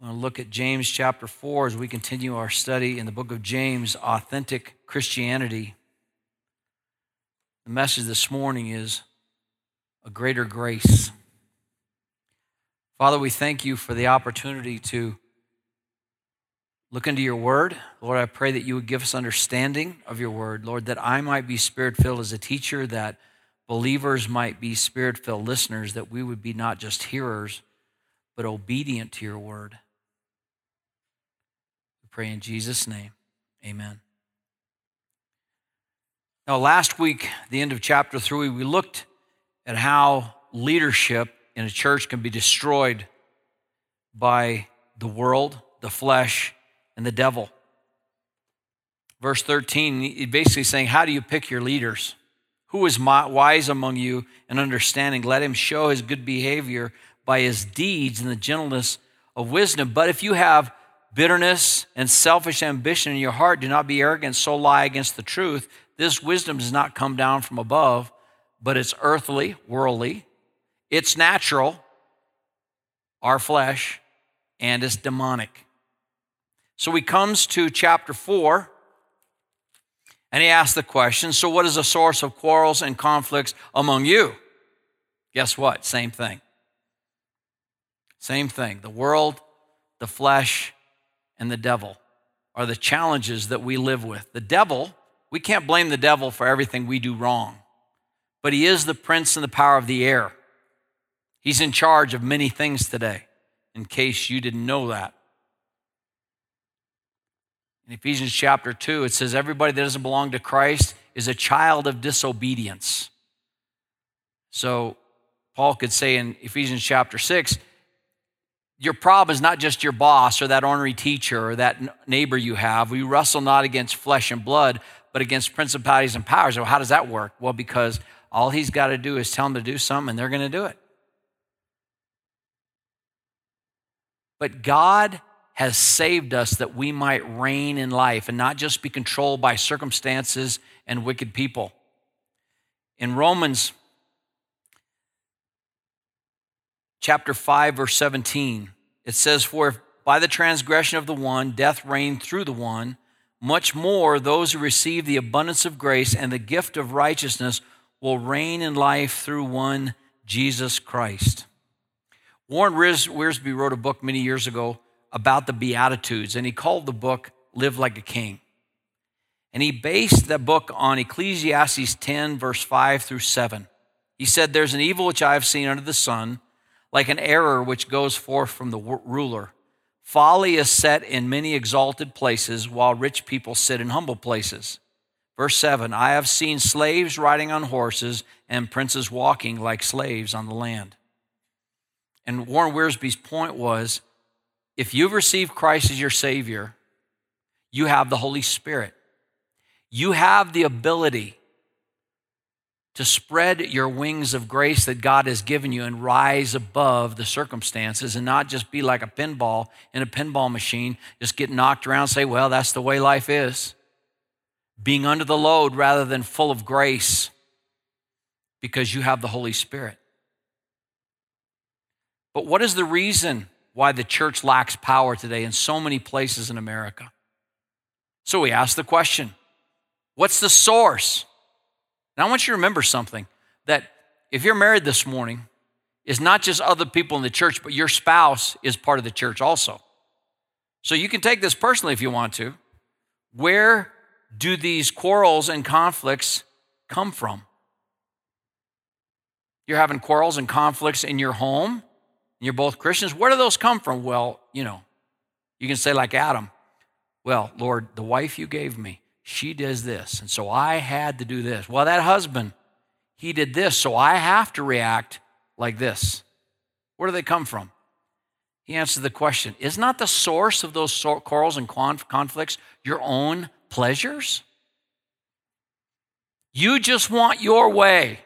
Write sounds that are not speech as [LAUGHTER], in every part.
I want to look at James chapter 4 as we continue our study in the book of James, Authentic Christianity. The message this morning is a greater grace. Father, we thank you for the opportunity to look into your word. Lord, I pray that you would give us understanding of your word. Lord, that I might be spirit filled as a teacher, that believers might be spirit filled listeners, that we would be not just hearers, but obedient to your word pray in Jesus' name. Amen. Now, last week, the end of chapter three, we looked at how leadership in a church can be destroyed by the world, the flesh, and the devil. Verse 13, basically saying, How do you pick your leaders? Who is wise among you and understanding? Let him show his good behavior by his deeds and the gentleness of wisdom. But if you have bitterness and selfish ambition in your heart, do not be arrogant, so lie against the truth. This wisdom does not come down from above, but it's earthly, worldly, it's natural, our flesh, and it's demonic. So he comes to chapter 4 and he asks the question so, what is the source of quarrels and conflicts among you? Guess what? Same thing. Same thing. The world, the flesh, and the devil are the challenges that we live with. The devil, we can't blame the devil for everything we do wrong, but he is the prince and the power of the air. He's in charge of many things today, in case you didn't know that. In Ephesians chapter 2, it says, Everybody that doesn't belong to Christ is a child of disobedience. So, Paul could say in Ephesians chapter 6, your problem is not just your boss or that ornery teacher or that neighbor you have. We wrestle not against flesh and blood, but against principalities and powers. Well, how does that work? Well, because all he's got to do is tell them to do something and they're going to do it. But God has saved us that we might reign in life and not just be controlled by circumstances and wicked people. In Romans chapter 5, verse 17, it says, For if by the transgression of the one death reigned through the one, much more those who receive the abundance of grace and the gift of righteousness will reign in life through one, Jesus Christ. Warren Wiersbe wrote a book many years ago about the Beatitudes, and he called the book Live Like a King. And he based that book on Ecclesiastes 10, verse 5 through 7. He said, There's an evil which I have seen under the sun like an error which goes forth from the ruler. Folly is set in many exalted places, while rich people sit in humble places. Verse 7 I have seen slaves riding on horses and princes walking like slaves on the land. And Warren Wiersbe's point was if you've received Christ as your Savior, you have the Holy Spirit. You have the ability to spread your wings of grace that God has given you and rise above the circumstances and not just be like a pinball in a pinball machine, just get knocked around say, well, that's the way life is. Being under the load rather than full of grace because you have the Holy Spirit. But what is the reason why the church lacks power today in so many places in America? So we ask the question what's the source? And I want you to remember something that if you're married this morning, it's not just other people in the church, but your spouse is part of the church also. So you can take this personally if you want to. Where do these quarrels and conflicts come from? You're having quarrels and conflicts in your home, and you're both Christians. Where do those come from? Well, you know, you can say, like Adam, well, Lord, the wife you gave me, she does this. And so I had to do this. Well, that husband, he did this. So I have to react like this. Where do they come from? He answered the question Is not the source of those quarrels and conflicts your own pleasures? You just want your way.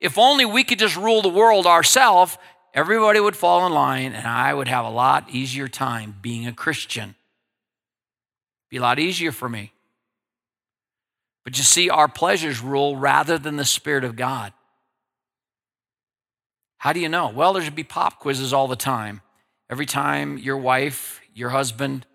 If only we could just rule the world ourselves, everybody would fall in line and I would have a lot easier time being a Christian. Be a lot easier for me. But you see, our pleasures rule rather than the Spirit of God. How do you know? Well, there's be pop quizzes all the time. Every time your wife, your husband,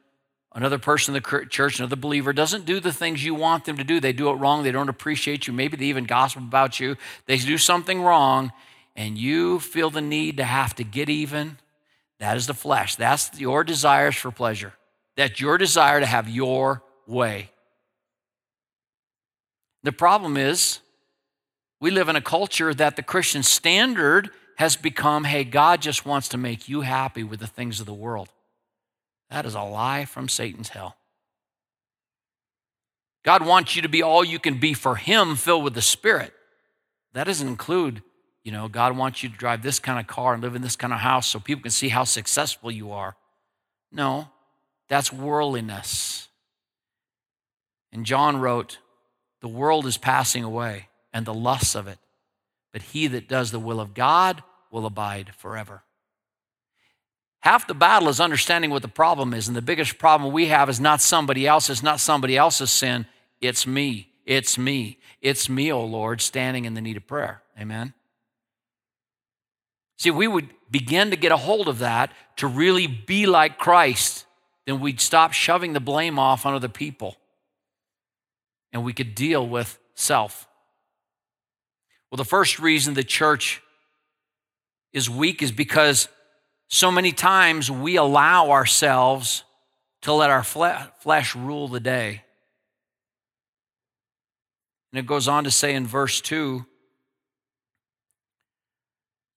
another person in the church, another believer doesn't do the things you want them to do, they do it wrong, they don't appreciate you, maybe they even gossip about you, they do something wrong, and you feel the need to have to get even, that is the flesh. That's your desires for pleasure. That's your desire to have your way. The problem is, we live in a culture that the Christian standard has become hey, God just wants to make you happy with the things of the world. That is a lie from Satan's hell. God wants you to be all you can be for Him, filled with the Spirit. That doesn't include, you know, God wants you to drive this kind of car and live in this kind of house so people can see how successful you are. No, that's worldliness. And John wrote, The world is passing away and the lusts of it, but he that does the will of God will abide forever. Half the battle is understanding what the problem is. And the biggest problem we have is not somebody else, it's not somebody else's sin. It's me. It's me. It's me, O oh Lord, standing in the need of prayer. Amen. See, if we would begin to get a hold of that to really be like Christ, then we'd stop shoving the blame off on other people and we could deal with self. Well, the first reason the church is weak is because so many times we allow ourselves to let our flesh rule the day. And it goes on to say in verse 2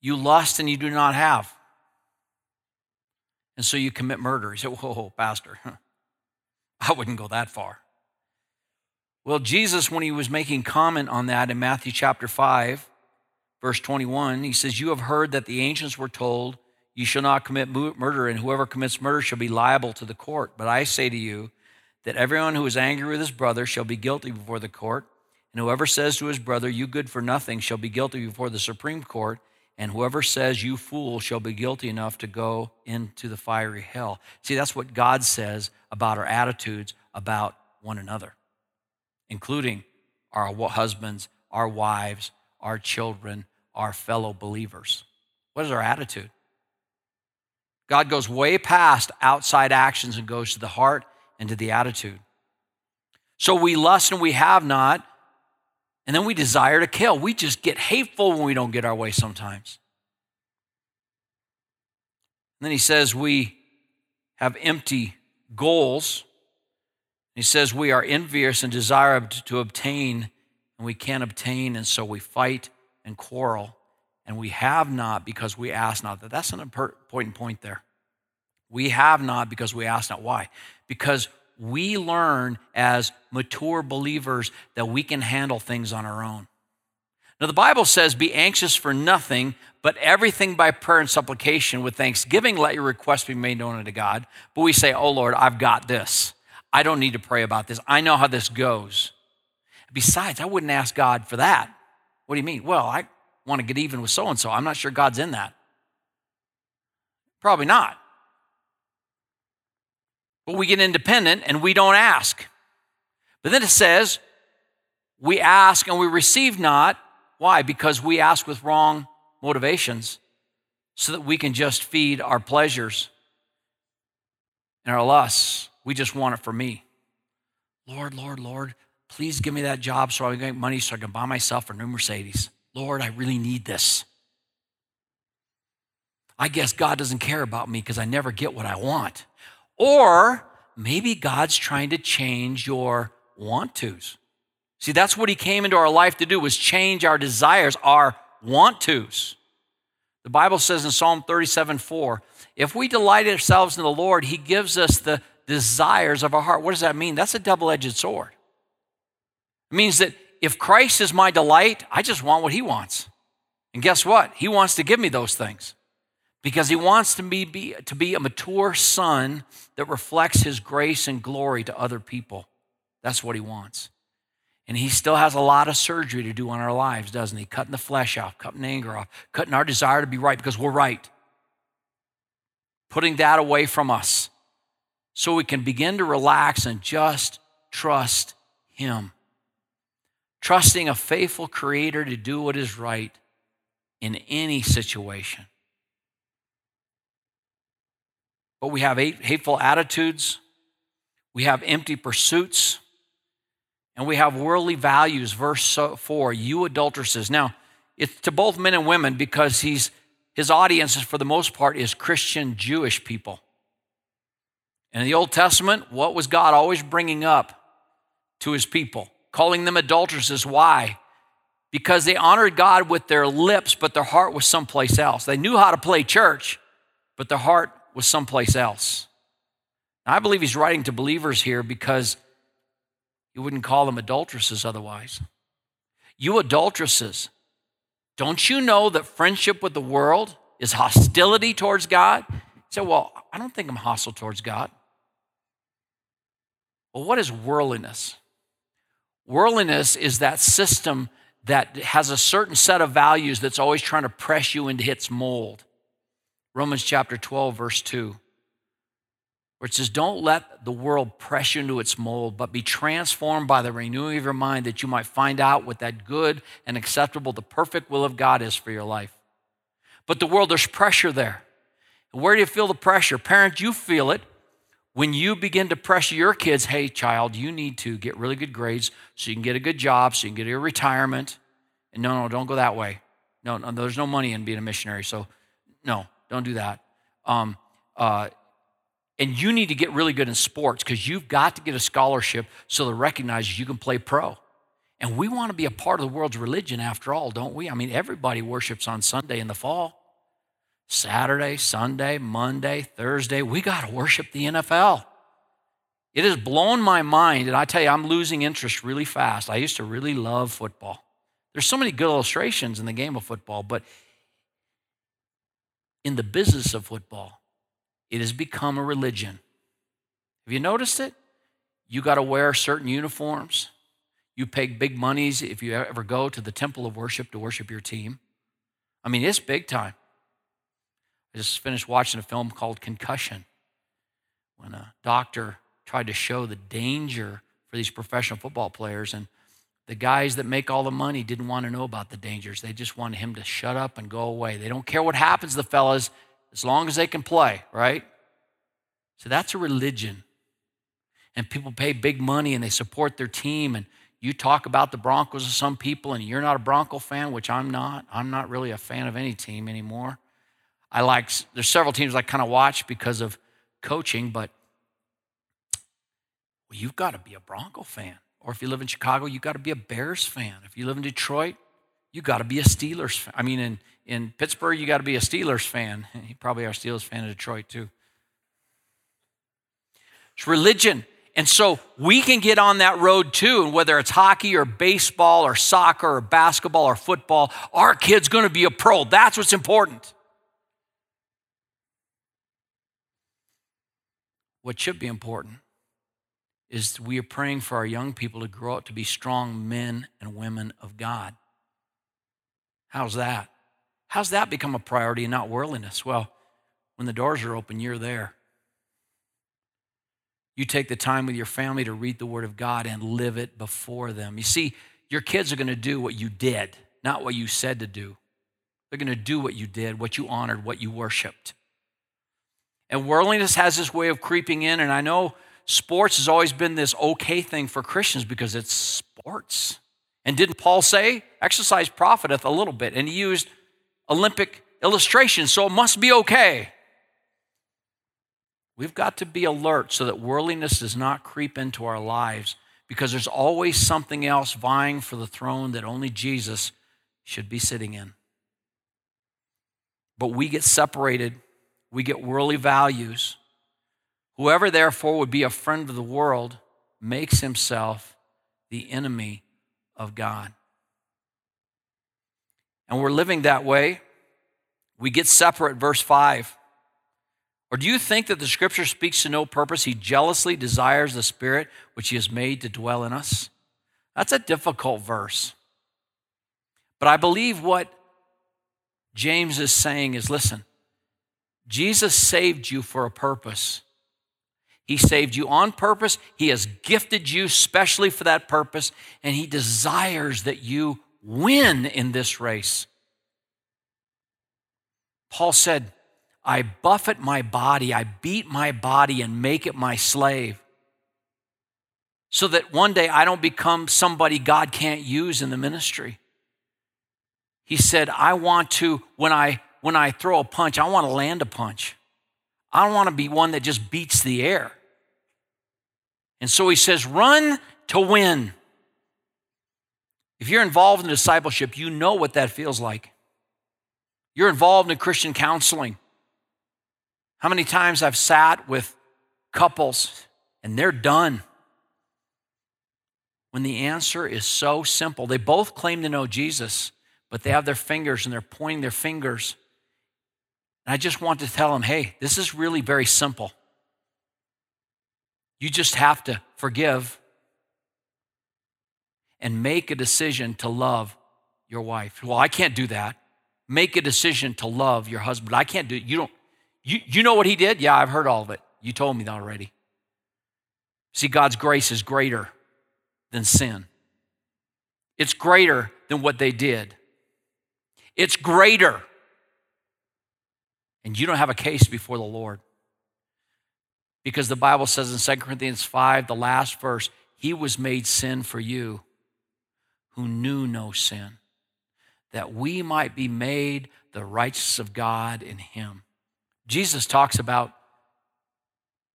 you lust and you do not have. And so you commit murder. He said, Whoa, Pastor, [LAUGHS] I wouldn't go that far. Well, Jesus, when he was making comment on that in Matthew chapter 5, verse 21, he says, You have heard that the ancients were told, You shall not commit murder, and whoever commits murder shall be liable to the court. But I say to you that everyone who is angry with his brother shall be guilty before the court. And whoever says to his brother, You good for nothing, shall be guilty before the Supreme Court. And whoever says, You fool, shall be guilty enough to go into the fiery hell. See, that's what God says about our attitudes about one another, including our husbands, our wives, our children, our fellow believers. What is our attitude? God goes way past outside actions and goes to the heart and to the attitude. So we lust and we have not, and then we desire to kill. We just get hateful when we don't get our way sometimes. And then he says we have empty goals. He says we are envious and desire to obtain, and we can't obtain, and so we fight and quarrel, and we have not because we ask not. That's an important point there. We have not because we ask not. Why? Because we learn as mature believers that we can handle things on our own. Now, the Bible says, Be anxious for nothing, but everything by prayer and supplication with thanksgiving, let your requests be made known unto God. But we say, Oh Lord, I've got this. I don't need to pray about this. I know how this goes. Besides, I wouldn't ask God for that. What do you mean? Well, I want to get even with so and so. I'm not sure God's in that. Probably not. But we get independent and we don't ask. But then it says, we ask and we receive not. Why? Because we ask with wrong motivations so that we can just feed our pleasures and our lusts. We just want it for me. Lord, Lord, Lord, please give me that job so I can get money so I can buy myself a new Mercedes. Lord, I really need this. I guess God doesn't care about me because I never get what I want. Or maybe God's trying to change your want tos. See, that's what he came into our life to do was change our desires, our want tos. The Bible says in Psalm 37 4, if we delight ourselves in the Lord, he gives us the desires of our heart. What does that mean? That's a double edged sword. It means that if Christ is my delight, I just want what he wants. And guess what? He wants to give me those things because he wants to be, be, to be a mature son that reflects his grace and glory to other people. That's what he wants. And he still has a lot of surgery to do on our lives, doesn't he? Cutting the flesh off, cutting anger off, cutting our desire to be right because we're right. Putting that away from us so we can begin to relax and just trust him. Trusting a faithful creator to do what is right in any situation. but we have hateful attitudes, we have empty pursuits, and we have worldly values. Verse 4 You adulteresses. Now, it's to both men and women because he's, his audience, for the most part, is Christian Jewish people. In the Old Testament, what was God always bringing up to his people? Calling them adulteresses. Why? Because they honored God with their lips, but their heart was someplace else. They knew how to play church, but their heart was someplace else. Now, I believe he's writing to believers here because he wouldn't call them adulteresses otherwise. You adulteresses, don't you know that friendship with the world is hostility towards God? You say, well, I don't think I'm hostile towards God. Well, what is worldliness? Worldliness is that system that has a certain set of values that's always trying to press you into its mold. Romans chapter 12, verse 2, where it says, Don't let the world press you into its mold, but be transformed by the renewing of your mind that you might find out what that good and acceptable, the perfect will of God is for your life. But the world, there's pressure there. And where do you feel the pressure? Parents, you feel it when you begin to pressure your kids, hey, child, you need to get really good grades so you can get a good job, so you can get your retirement. And no, no, don't go that way. No, no, there's no money in being a missionary. So, no, don't do that. Um, uh, and you need to get really good in sports because you've got to get a scholarship so they recognize you can play pro. And we want to be a part of the world's religion after all, don't we? I mean, everybody worships on Sunday in the fall. Saturday, Sunday, Monday, Thursday, we got to worship the NFL. It has blown my mind, and I tell you, I'm losing interest really fast. I used to really love football. There's so many good illustrations in the game of football, but in the business of football, it has become a religion. Have you noticed it? You got to wear certain uniforms. You pay big monies if you ever go to the temple of worship to worship your team. I mean, it's big time. I just finished watching a film called Concussion when a doctor tried to show the danger for these professional football players. And the guys that make all the money didn't want to know about the dangers. They just wanted him to shut up and go away. They don't care what happens to the fellas as long as they can play, right? So that's a religion. And people pay big money and they support their team. And you talk about the Broncos to some people, and you're not a Bronco fan, which I'm not. I'm not really a fan of any team anymore. I like, there's several teams I kind of watch because of coaching, but well, you've got to be a Bronco fan. Or if you live in Chicago, you've got to be a Bears fan. If you live in Detroit, you've got to be a Steelers fan. I mean, in, in Pittsburgh, you got to be a Steelers fan. [LAUGHS] You probably are a Steelers fan in Detroit, too. It's religion. And so we can get on that road too, and whether it's hockey or baseball or soccer or basketball or football, our kid's going to be a pro. That's what's important. What should be important is we are praying for our young people to grow up to be strong men and women of God. How's that? How's that become a priority and not worldliness? Well, when the doors are open, you're there. You take the time with your family to read the Word of God and live it before them. You see, your kids are going to do what you did, not what you said to do. They're going to do what you did, what you honored, what you worshiped. And worldliness has this way of creeping in, and I know sports has always been this okay thing for Christians because it's sports. And didn't Paul say, exercise profiteth a little bit? And he used Olympic illustrations, so it must be okay. We've got to be alert so that worldliness does not creep into our lives because there's always something else vying for the throne that only Jesus should be sitting in. But we get separated, we get worldly values, Whoever therefore would be a friend of the world makes himself the enemy of God. And we're living that way. We get separate, verse 5. Or do you think that the scripture speaks to no purpose? He jealously desires the spirit which he has made to dwell in us. That's a difficult verse. But I believe what James is saying is listen, Jesus saved you for a purpose. He saved you on purpose. He has gifted you specially for that purpose, and He desires that you win in this race. Paul said, I buffet my body, I beat my body and make it my slave. So that one day I don't become somebody God can't use in the ministry. He said, I want to, when I when I throw a punch, I want to land a punch. I don't want to be one that just beats the air. And so he says, run to win. If you're involved in discipleship, you know what that feels like. You're involved in Christian counseling. How many times I've sat with couples and they're done when the answer is so simple. They both claim to know Jesus, but they have their fingers and they're pointing their fingers. And I just want to tell them hey, this is really very simple. You just have to forgive and make a decision to love your wife. Well, I can't do that. Make a decision to love your husband. I can't do it. You don't you, you know what he did? Yeah, I've heard all of it. You told me that already. See, God's grace is greater than sin, it's greater than what they did. It's greater. And you don't have a case before the Lord. Because the Bible says in 2 Corinthians 5, the last verse, He was made sin for you who knew no sin, that we might be made the righteousness of God in Him. Jesus talks about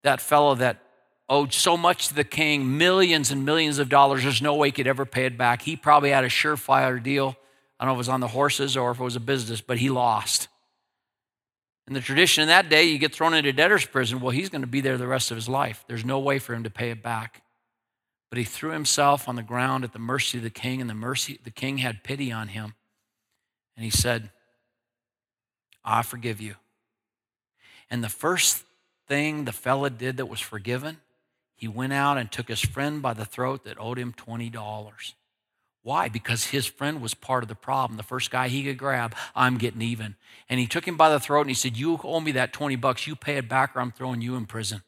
that fellow that owed so much to the king, millions and millions of dollars. There's no way he could ever pay it back. He probably had a surefire deal. I don't know if it was on the horses or if it was a business, but he lost. In the tradition in that day, you get thrown into debtor's prison. Well, he's going to be there the rest of his life. There's no way for him to pay it back. But he threw himself on the ground at the mercy of the king, and the mercy the king had pity on him. And he said, I forgive you. And the first thing the fella did that was forgiven, he went out and took his friend by the throat that owed him $20. Why? Because his friend was part of the problem. The first guy he could grab, I'm getting even. And he took him by the throat and he said, You owe me that 20 bucks. You pay it back or I'm throwing you in prison.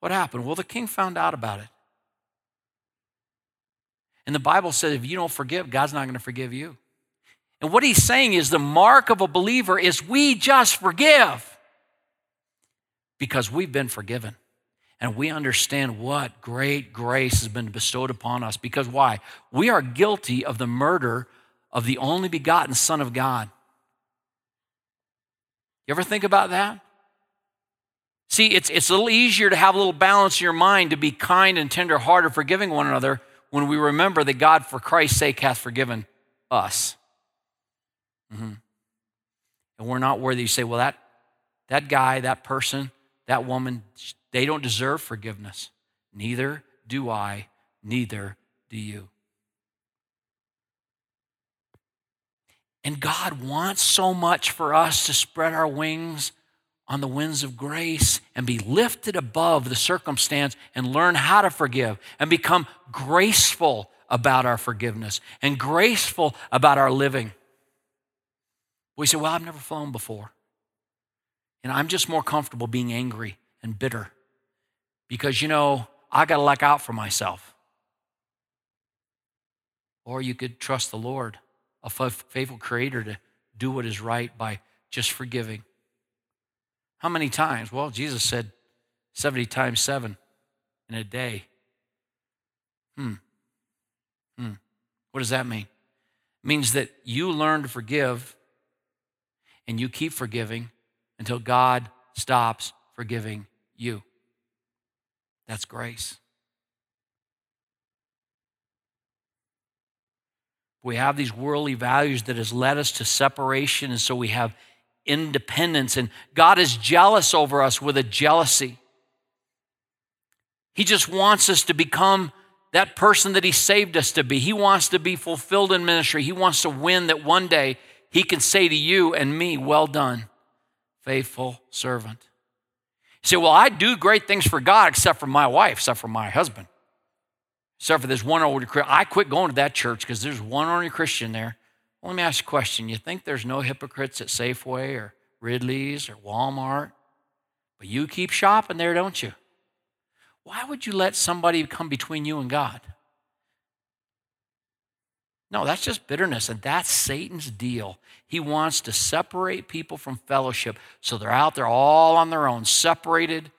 What happened? Well, the king found out about it. And the Bible says if you don't forgive, God's not going to forgive you. And what he's saying is the mark of a believer is we just forgive because we've been forgiven. And we understand what great grace has been bestowed upon us. Because why? We are guilty of the murder of the only begotten Son of God. You ever think about that? See, it's, it's a little easier to have a little balance in your mind to be kind and tenderhearted, forgiving one another when we remember that God, for Christ's sake, hath forgiven us. Mm-hmm. And we're not worthy. You say, well, that, that guy, that person, that woman, they don't deserve forgiveness. Neither do I, neither do you. And God wants so much for us to spread our wings on the winds of grace and be lifted above the circumstance and learn how to forgive and become graceful about our forgiveness and graceful about our living. We say, Well, I've never flown before. And I'm just more comfortable being angry and bitter because, you know, I got to look out for myself. Or you could trust the Lord, a faithful creator, to do what is right by just forgiving. How many times? Well, Jesus said 70 times 7 in a day. Hmm. Hmm. What does that mean? It means that you learn to forgive and you keep forgiving until God stops forgiving you. That's grace. We have these worldly values that has led us to separation, and so we have independence. And God is jealous over us with a jealousy. He just wants us to become that person that He saved us to be. He wants to be fulfilled in ministry. He wants to win that one day He can say to you and me, Well done, faithful servant. You say, Well, I do great things for God except for my wife, except for my husband. Except for this one older Christian. I quit going to that church because there's one only Christian there. Well, let me ask you a question. You think there's no hypocrites at Safeway or Ridley's or Walmart? But you keep shopping there, don't you? Why would you let somebody come between you and God? No, that's just bitterness, and that's Satan's deal. He wants to separate people from fellowship so they're out there all on their own, separated,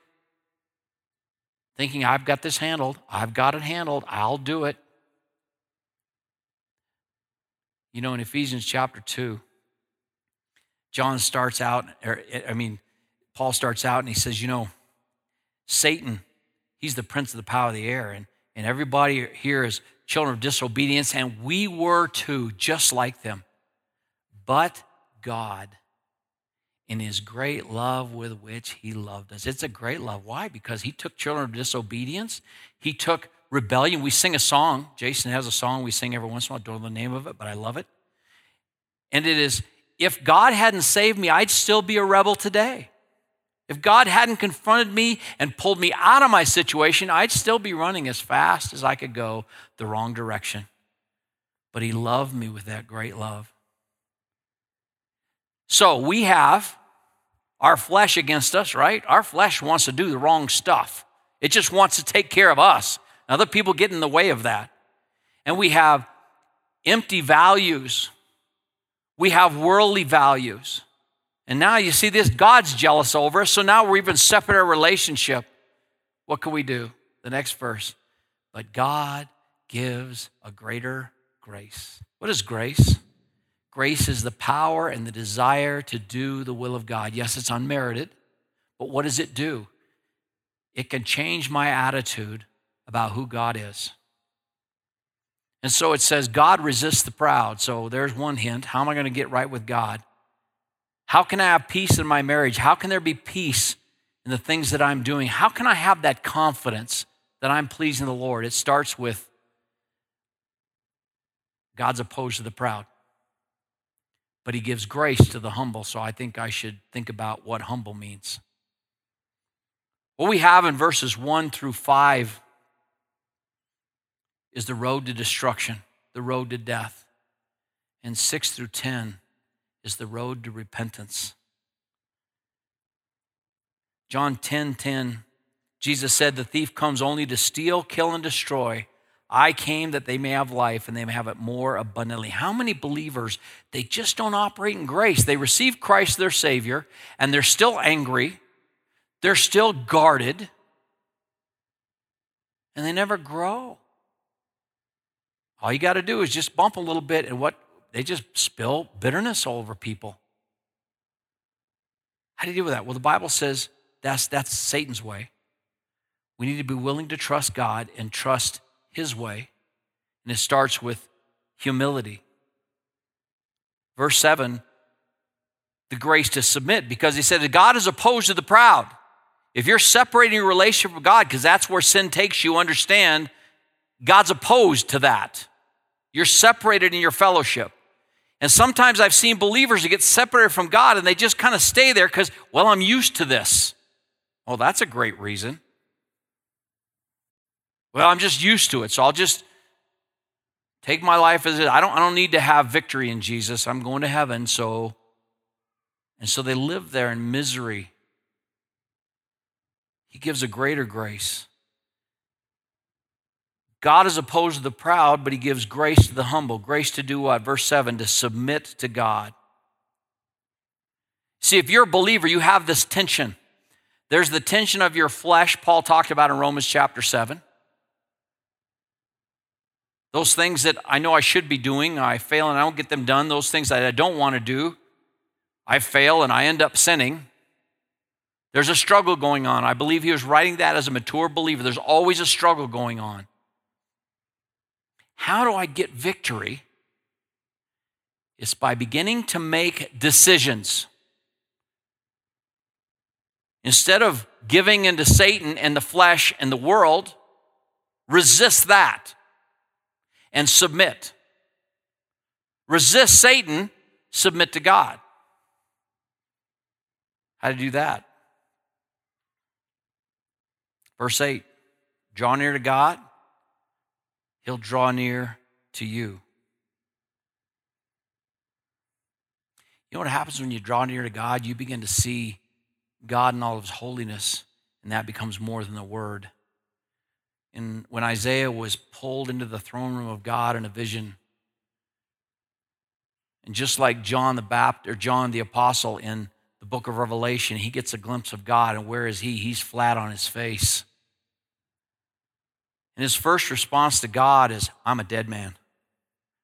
thinking, I've got this handled, I've got it handled, I'll do it. You know, in Ephesians chapter 2, John starts out, or, I mean, Paul starts out and he says, You know, Satan, he's the prince of the power of the air, and, and everybody here is children of disobedience, and we were too, just like them. But God, in his great love with which he loved us. It's a great love. Why? Because he took children of disobedience, he took rebellion. We sing a song. Jason has a song we sing every once in a while. I don't know the name of it, but I love it. And it is if God hadn't saved me, I'd still be a rebel today. If God hadn't confronted me and pulled me out of my situation, I'd still be running as fast as I could go the wrong direction. But He loved me with that great love. So we have our flesh against us, right? Our flesh wants to do the wrong stuff, it just wants to take care of us. Other people get in the way of that. And we have empty values, we have worldly values. And now you see this, God's jealous over us. So now we're even separate our relationship. What can we do? The next verse. But God gives a greater grace. What is grace? Grace is the power and the desire to do the will of God. Yes, it's unmerited, but what does it do? It can change my attitude about who God is. And so it says, God resists the proud. So there's one hint. How am I going to get right with God? How can I have peace in my marriage? How can there be peace in the things that I'm doing? How can I have that confidence that I'm pleasing the Lord? It starts with God's opposed to the proud, but He gives grace to the humble. So I think I should think about what humble means. What we have in verses 1 through 5 is the road to destruction, the road to death. And 6 through 10 is the road to repentance. John 10 10, Jesus said, The thief comes only to steal, kill, and destroy. I came that they may have life and they may have it more abundantly. How many believers, they just don't operate in grace? They receive Christ their Savior and they're still angry, they're still guarded, and they never grow. All you got to do is just bump a little bit, and what they just spill bitterness all over people. How do you deal with that? Well, the Bible says that's, that's Satan's way. We need to be willing to trust God and trust his way. And it starts with humility. Verse 7 the grace to submit because he said that God is opposed to the proud. If you're separating your relationship with God, because that's where sin takes you, understand God's opposed to that. You're separated in your fellowship. And sometimes I've seen believers that get separated from God and they just kind of stay there because, well, I'm used to this. Well, that's a great reason. Well, I'm just used to it, so I'll just take my life as it. I don't, I don't need to have victory in Jesus. I'm going to heaven, so. And so they live there in misery. He gives a greater grace. God is opposed to the proud, but he gives grace to the humble. Grace to do what? Verse 7 to submit to God. See, if you're a believer, you have this tension. There's the tension of your flesh, Paul talked about in Romans chapter 7. Those things that I know I should be doing, I fail and I don't get them done. Those things that I don't want to do, I fail and I end up sinning. There's a struggle going on. I believe he was writing that as a mature believer. There's always a struggle going on. How do I get victory? It's by beginning to make decisions. Instead of giving into Satan and the flesh and the world, resist that and submit. Resist Satan, submit to God. How to do that? Verse 8 draw near to God, He'll draw near to you. You know what happens when you draw near to God? You begin to see God in all of his holiness, and that becomes more than the word. And when Isaiah was pulled into the throne room of God in a vision, And just like John the Baptist or John the Apostle in the book of Revelation, he gets a glimpse of God, and where is he? He's flat on his face. And his first response to God is, I'm a dead man.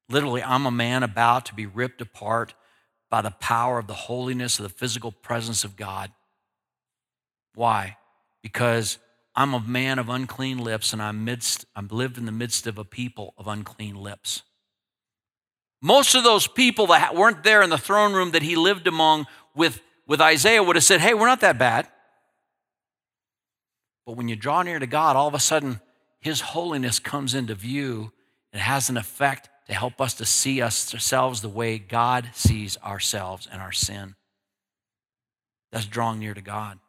Literally, I'm a man about to be ripped apart by the power of the holiness of the physical presence of God. Why? Because I'm a man of unclean lips, and I'm midst, I'm lived in the midst of a people of unclean lips. Most of those people that weren't there in the throne room that he lived among with, with Isaiah would have said, Hey, we're not that bad. But when you draw near to God, all of a sudden, his holiness comes into view. It has an effect to help us to see ourselves the way God sees ourselves and our sin. That's drawing near to God.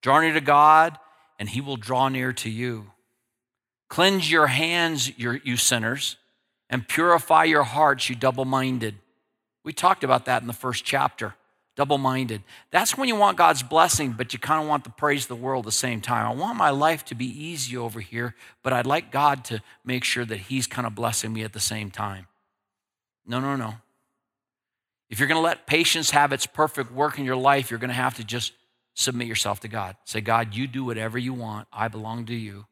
Draw near to God, and he will draw near to you. Cleanse your hands, you sinners and purify your hearts, you double minded. We talked about that in the first chapter. Double minded. That's when you want God's blessing, but you kind of want the praise of the world at the same time. I want my life to be easy over here, but I'd like God to make sure that He's kind of blessing me at the same time. No, no, no. If you're going to let patience have its perfect work in your life, you're going to have to just submit yourself to God. Say, God, you do whatever you want. I belong to you.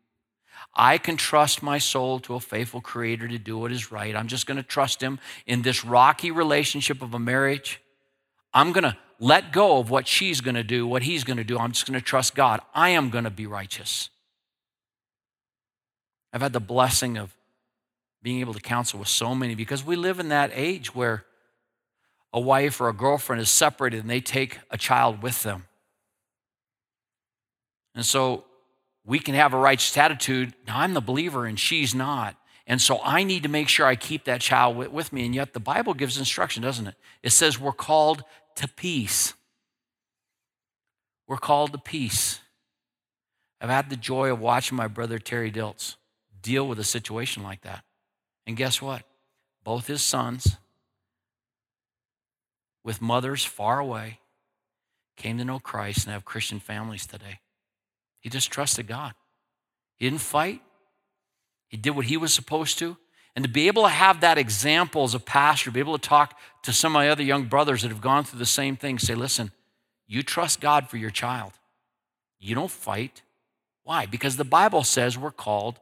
I can trust my soul to a faithful creator to do what is right. I'm just going to trust him in this rocky relationship of a marriage. I'm going to let go of what she's going to do, what he's going to do. I'm just going to trust God. I am going to be righteous. I've had the blessing of being able to counsel with so many because we live in that age where a wife or a girlfriend is separated and they take a child with them. And so we can have a righteous attitude. Now, I'm the believer and she's not. And so I need to make sure I keep that child with me. And yet the Bible gives instruction, doesn't it? It says we're called to peace. We're called to peace. I've had the joy of watching my brother Terry Diltz deal with a situation like that. And guess what? Both his sons, with mothers far away, came to know Christ and have Christian families today. He just trusted God. He didn't fight, he did what he was supposed to. And to be able to have that example as a pastor, be able to talk to some of my other young brothers that have gone through the same thing, say, listen, you trust God for your child. You don't fight. Why? Because the Bible says we're called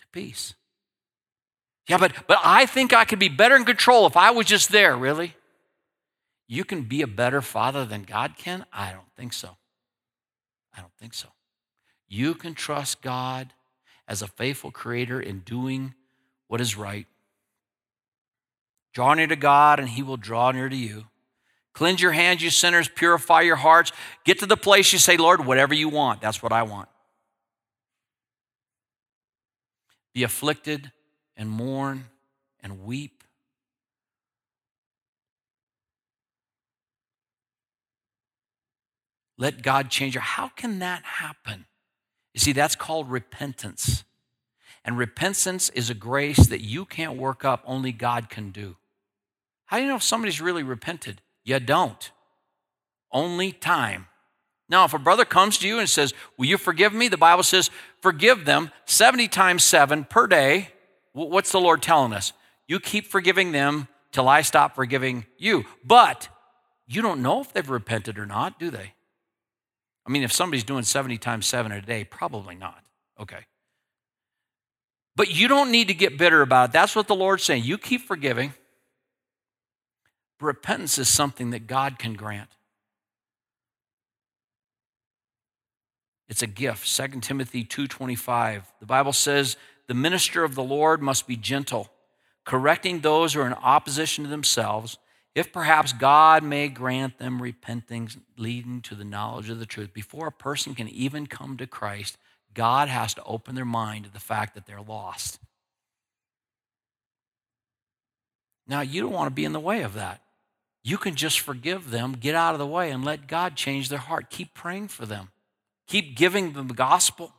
to peace. Yeah, but, but I think I could be better in control if I was just there, really? You can be a better father than God can? I don't think so. I don't think so. You can trust God as a faithful creator in doing what is right. Draw near to God, and he will draw near to you. Cleanse your hands, you sinners. Purify your hearts. Get to the place you say, Lord, whatever you want, that's what I want. Be afflicted and mourn and weep. Let God change you. How can that happen? You see, that's called repentance. And repentance is a grace that you can't work up, only God can do. How do you know if somebody's really repented? You don't. Only time. Now, if a brother comes to you and says, Will you forgive me? The Bible says, Forgive them 70 times 7 per day. What's the Lord telling us? You keep forgiving them till I stop forgiving you. But you don't know if they've repented or not, do they? I mean, if somebody's doing 70 times 7 a day, probably not. Okay. But you don't need to get bitter about it. That's what the Lord's saying. You keep forgiving. Repentance is something that God can grant. It's a gift. 2 Timothy 2:25. The Bible says, "The minister of the Lord must be gentle, correcting those who are in opposition to themselves, if perhaps God may grant them repenting, leading to the knowledge of the truth, before a person can even come to Christ, God has to open their mind to the fact that they're lost. Now, you don't want to be in the way of that. You can just forgive them, get out of the way, and let God change their heart. Keep praying for them, keep giving them the gospel.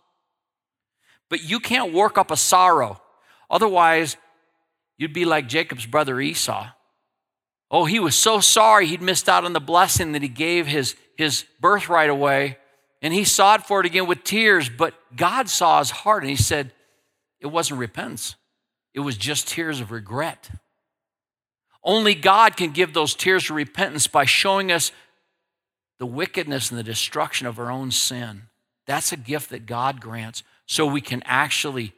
But you can't work up a sorrow. Otherwise, you'd be like Jacob's brother Esau. Oh, he was so sorry he'd missed out on the blessing that he gave his, his birthright away. And he sought for it again with tears, but God saw his heart and he said, It wasn't repentance, it was just tears of regret. Only God can give those tears of repentance by showing us the wickedness and the destruction of our own sin. That's a gift that God grants so we can actually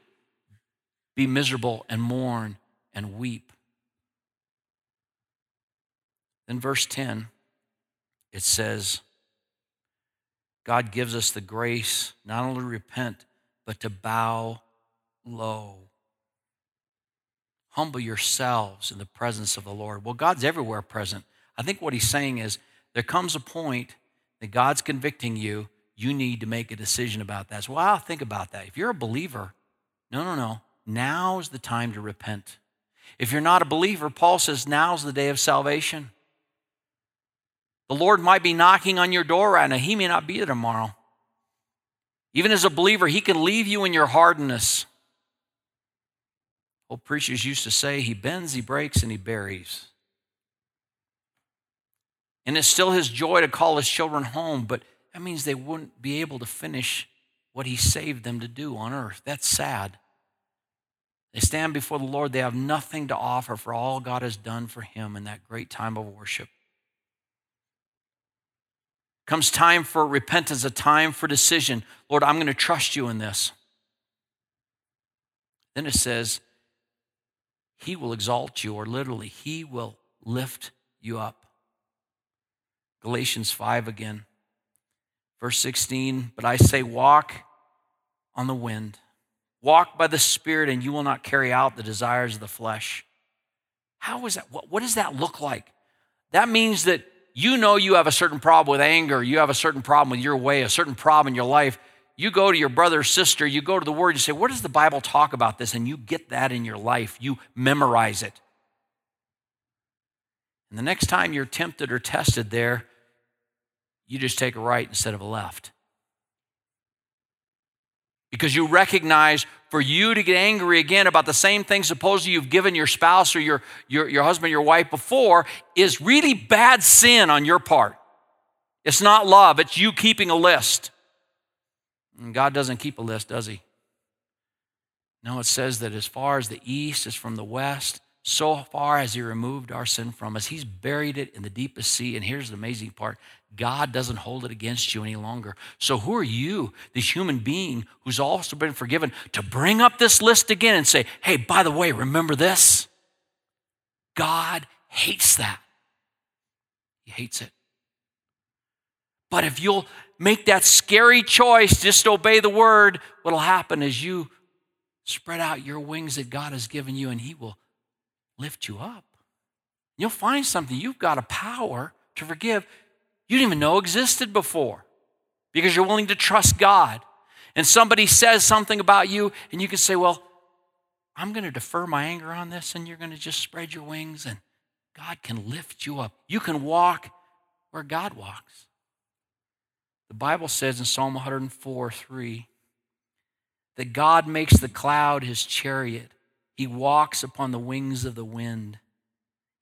be miserable and mourn and weep. Then, verse 10, it says, God gives us the grace not only to repent, but to bow low. Humble yourselves in the presence of the Lord. Well, God's everywhere present. I think what he's saying is there comes a point that God's convicting you. You need to make a decision about that. So, well, think about that. If you're a believer, no, no, no. Now is the time to repent. If you're not a believer, Paul says now's the day of salvation. The Lord might be knocking on your door right now. He may not be there tomorrow. Even as a believer, He can leave you in your hardness. Old preachers used to say, He bends, He breaks, and He buries. And it's still His joy to call His children home, but that means they wouldn't be able to finish what He saved them to do on earth. That's sad. They stand before the Lord, they have nothing to offer for all God has done for Him in that great time of worship comes time for repentance, a time for decision. Lord, I'm going to trust you in this. Then it says, He will exalt you, or literally, He will lift you up. Galatians 5 again, verse 16. But I say, walk on the wind, walk by the Spirit, and you will not carry out the desires of the flesh. How is that? What, what does that look like? That means that you know you have a certain problem with anger, you have a certain problem with your way, a certain problem in your life. You go to your brother sister, you go to the Word, you say, What does the Bible talk about this? And you get that in your life, you memorize it. And the next time you're tempted or tested there, you just take a right instead of a left. Because you recognize for you to get angry again about the same thing, supposedly you've given your spouse or your, your, your husband, your wife before, is really bad sin on your part. It's not love, it's you keeping a list. And God doesn't keep a list, does He? No, it says that as far as the east is from the west, so far as He removed our sin from us, He's buried it in the deepest sea. And here's the amazing part God doesn't hold it against you any longer. So, who are you, this human being who's also been forgiven, to bring up this list again and say, hey, by the way, remember this? God hates that. He hates it. But if you'll make that scary choice, just obey the word, what'll happen is you spread out your wings that God has given you and He will lift you up. You'll find something. You've got a power to forgive you didn't even know existed before because you're willing to trust God. And somebody says something about you, and you can say, Well, I'm going to defer my anger on this, and you're going to just spread your wings, and God can lift you up. You can walk where God walks. The Bible says in Psalm 104 3 that God makes the cloud his chariot, he walks upon the wings of the wind.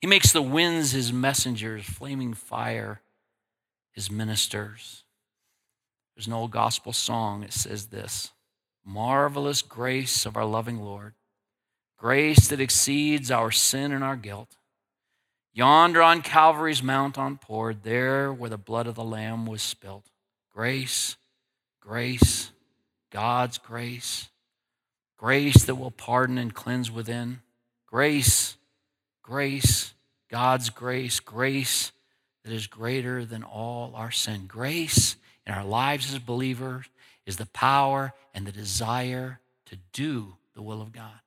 He makes the winds his messengers, flaming fire his ministers. There's an old gospel song. It says this Marvelous grace of our loving Lord, grace that exceeds our sin and our guilt. Yonder on Calvary's mount on poured, there where the blood of the Lamb was spilt. Grace, grace, God's grace, grace that will pardon and cleanse within. Grace, grace, God's grace, grace that is greater than all our sin. Grace in our lives as believers is the power and the desire to do the will of God.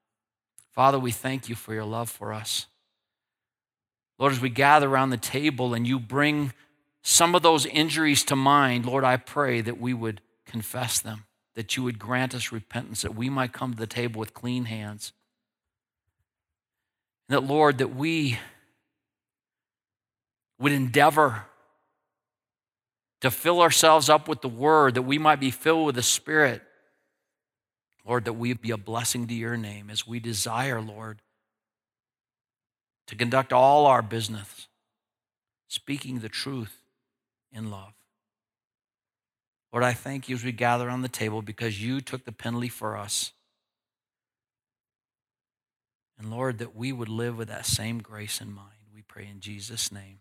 Father, we thank you for your love for us. Lord, as we gather around the table and you bring some of those injuries to mind, Lord, I pray that we would confess them, that you would grant us repentance, that we might come to the table with clean hands. And that, Lord, that we would endeavor to fill ourselves up with the word, that we might be filled with the Spirit. Lord, that we be a blessing to your name as we desire, Lord, to conduct all our business, speaking the truth in love. Lord, I thank you as we gather on the table because you took the penalty for us. And Lord, that we would live with that same grace in mind. We pray in Jesus' name.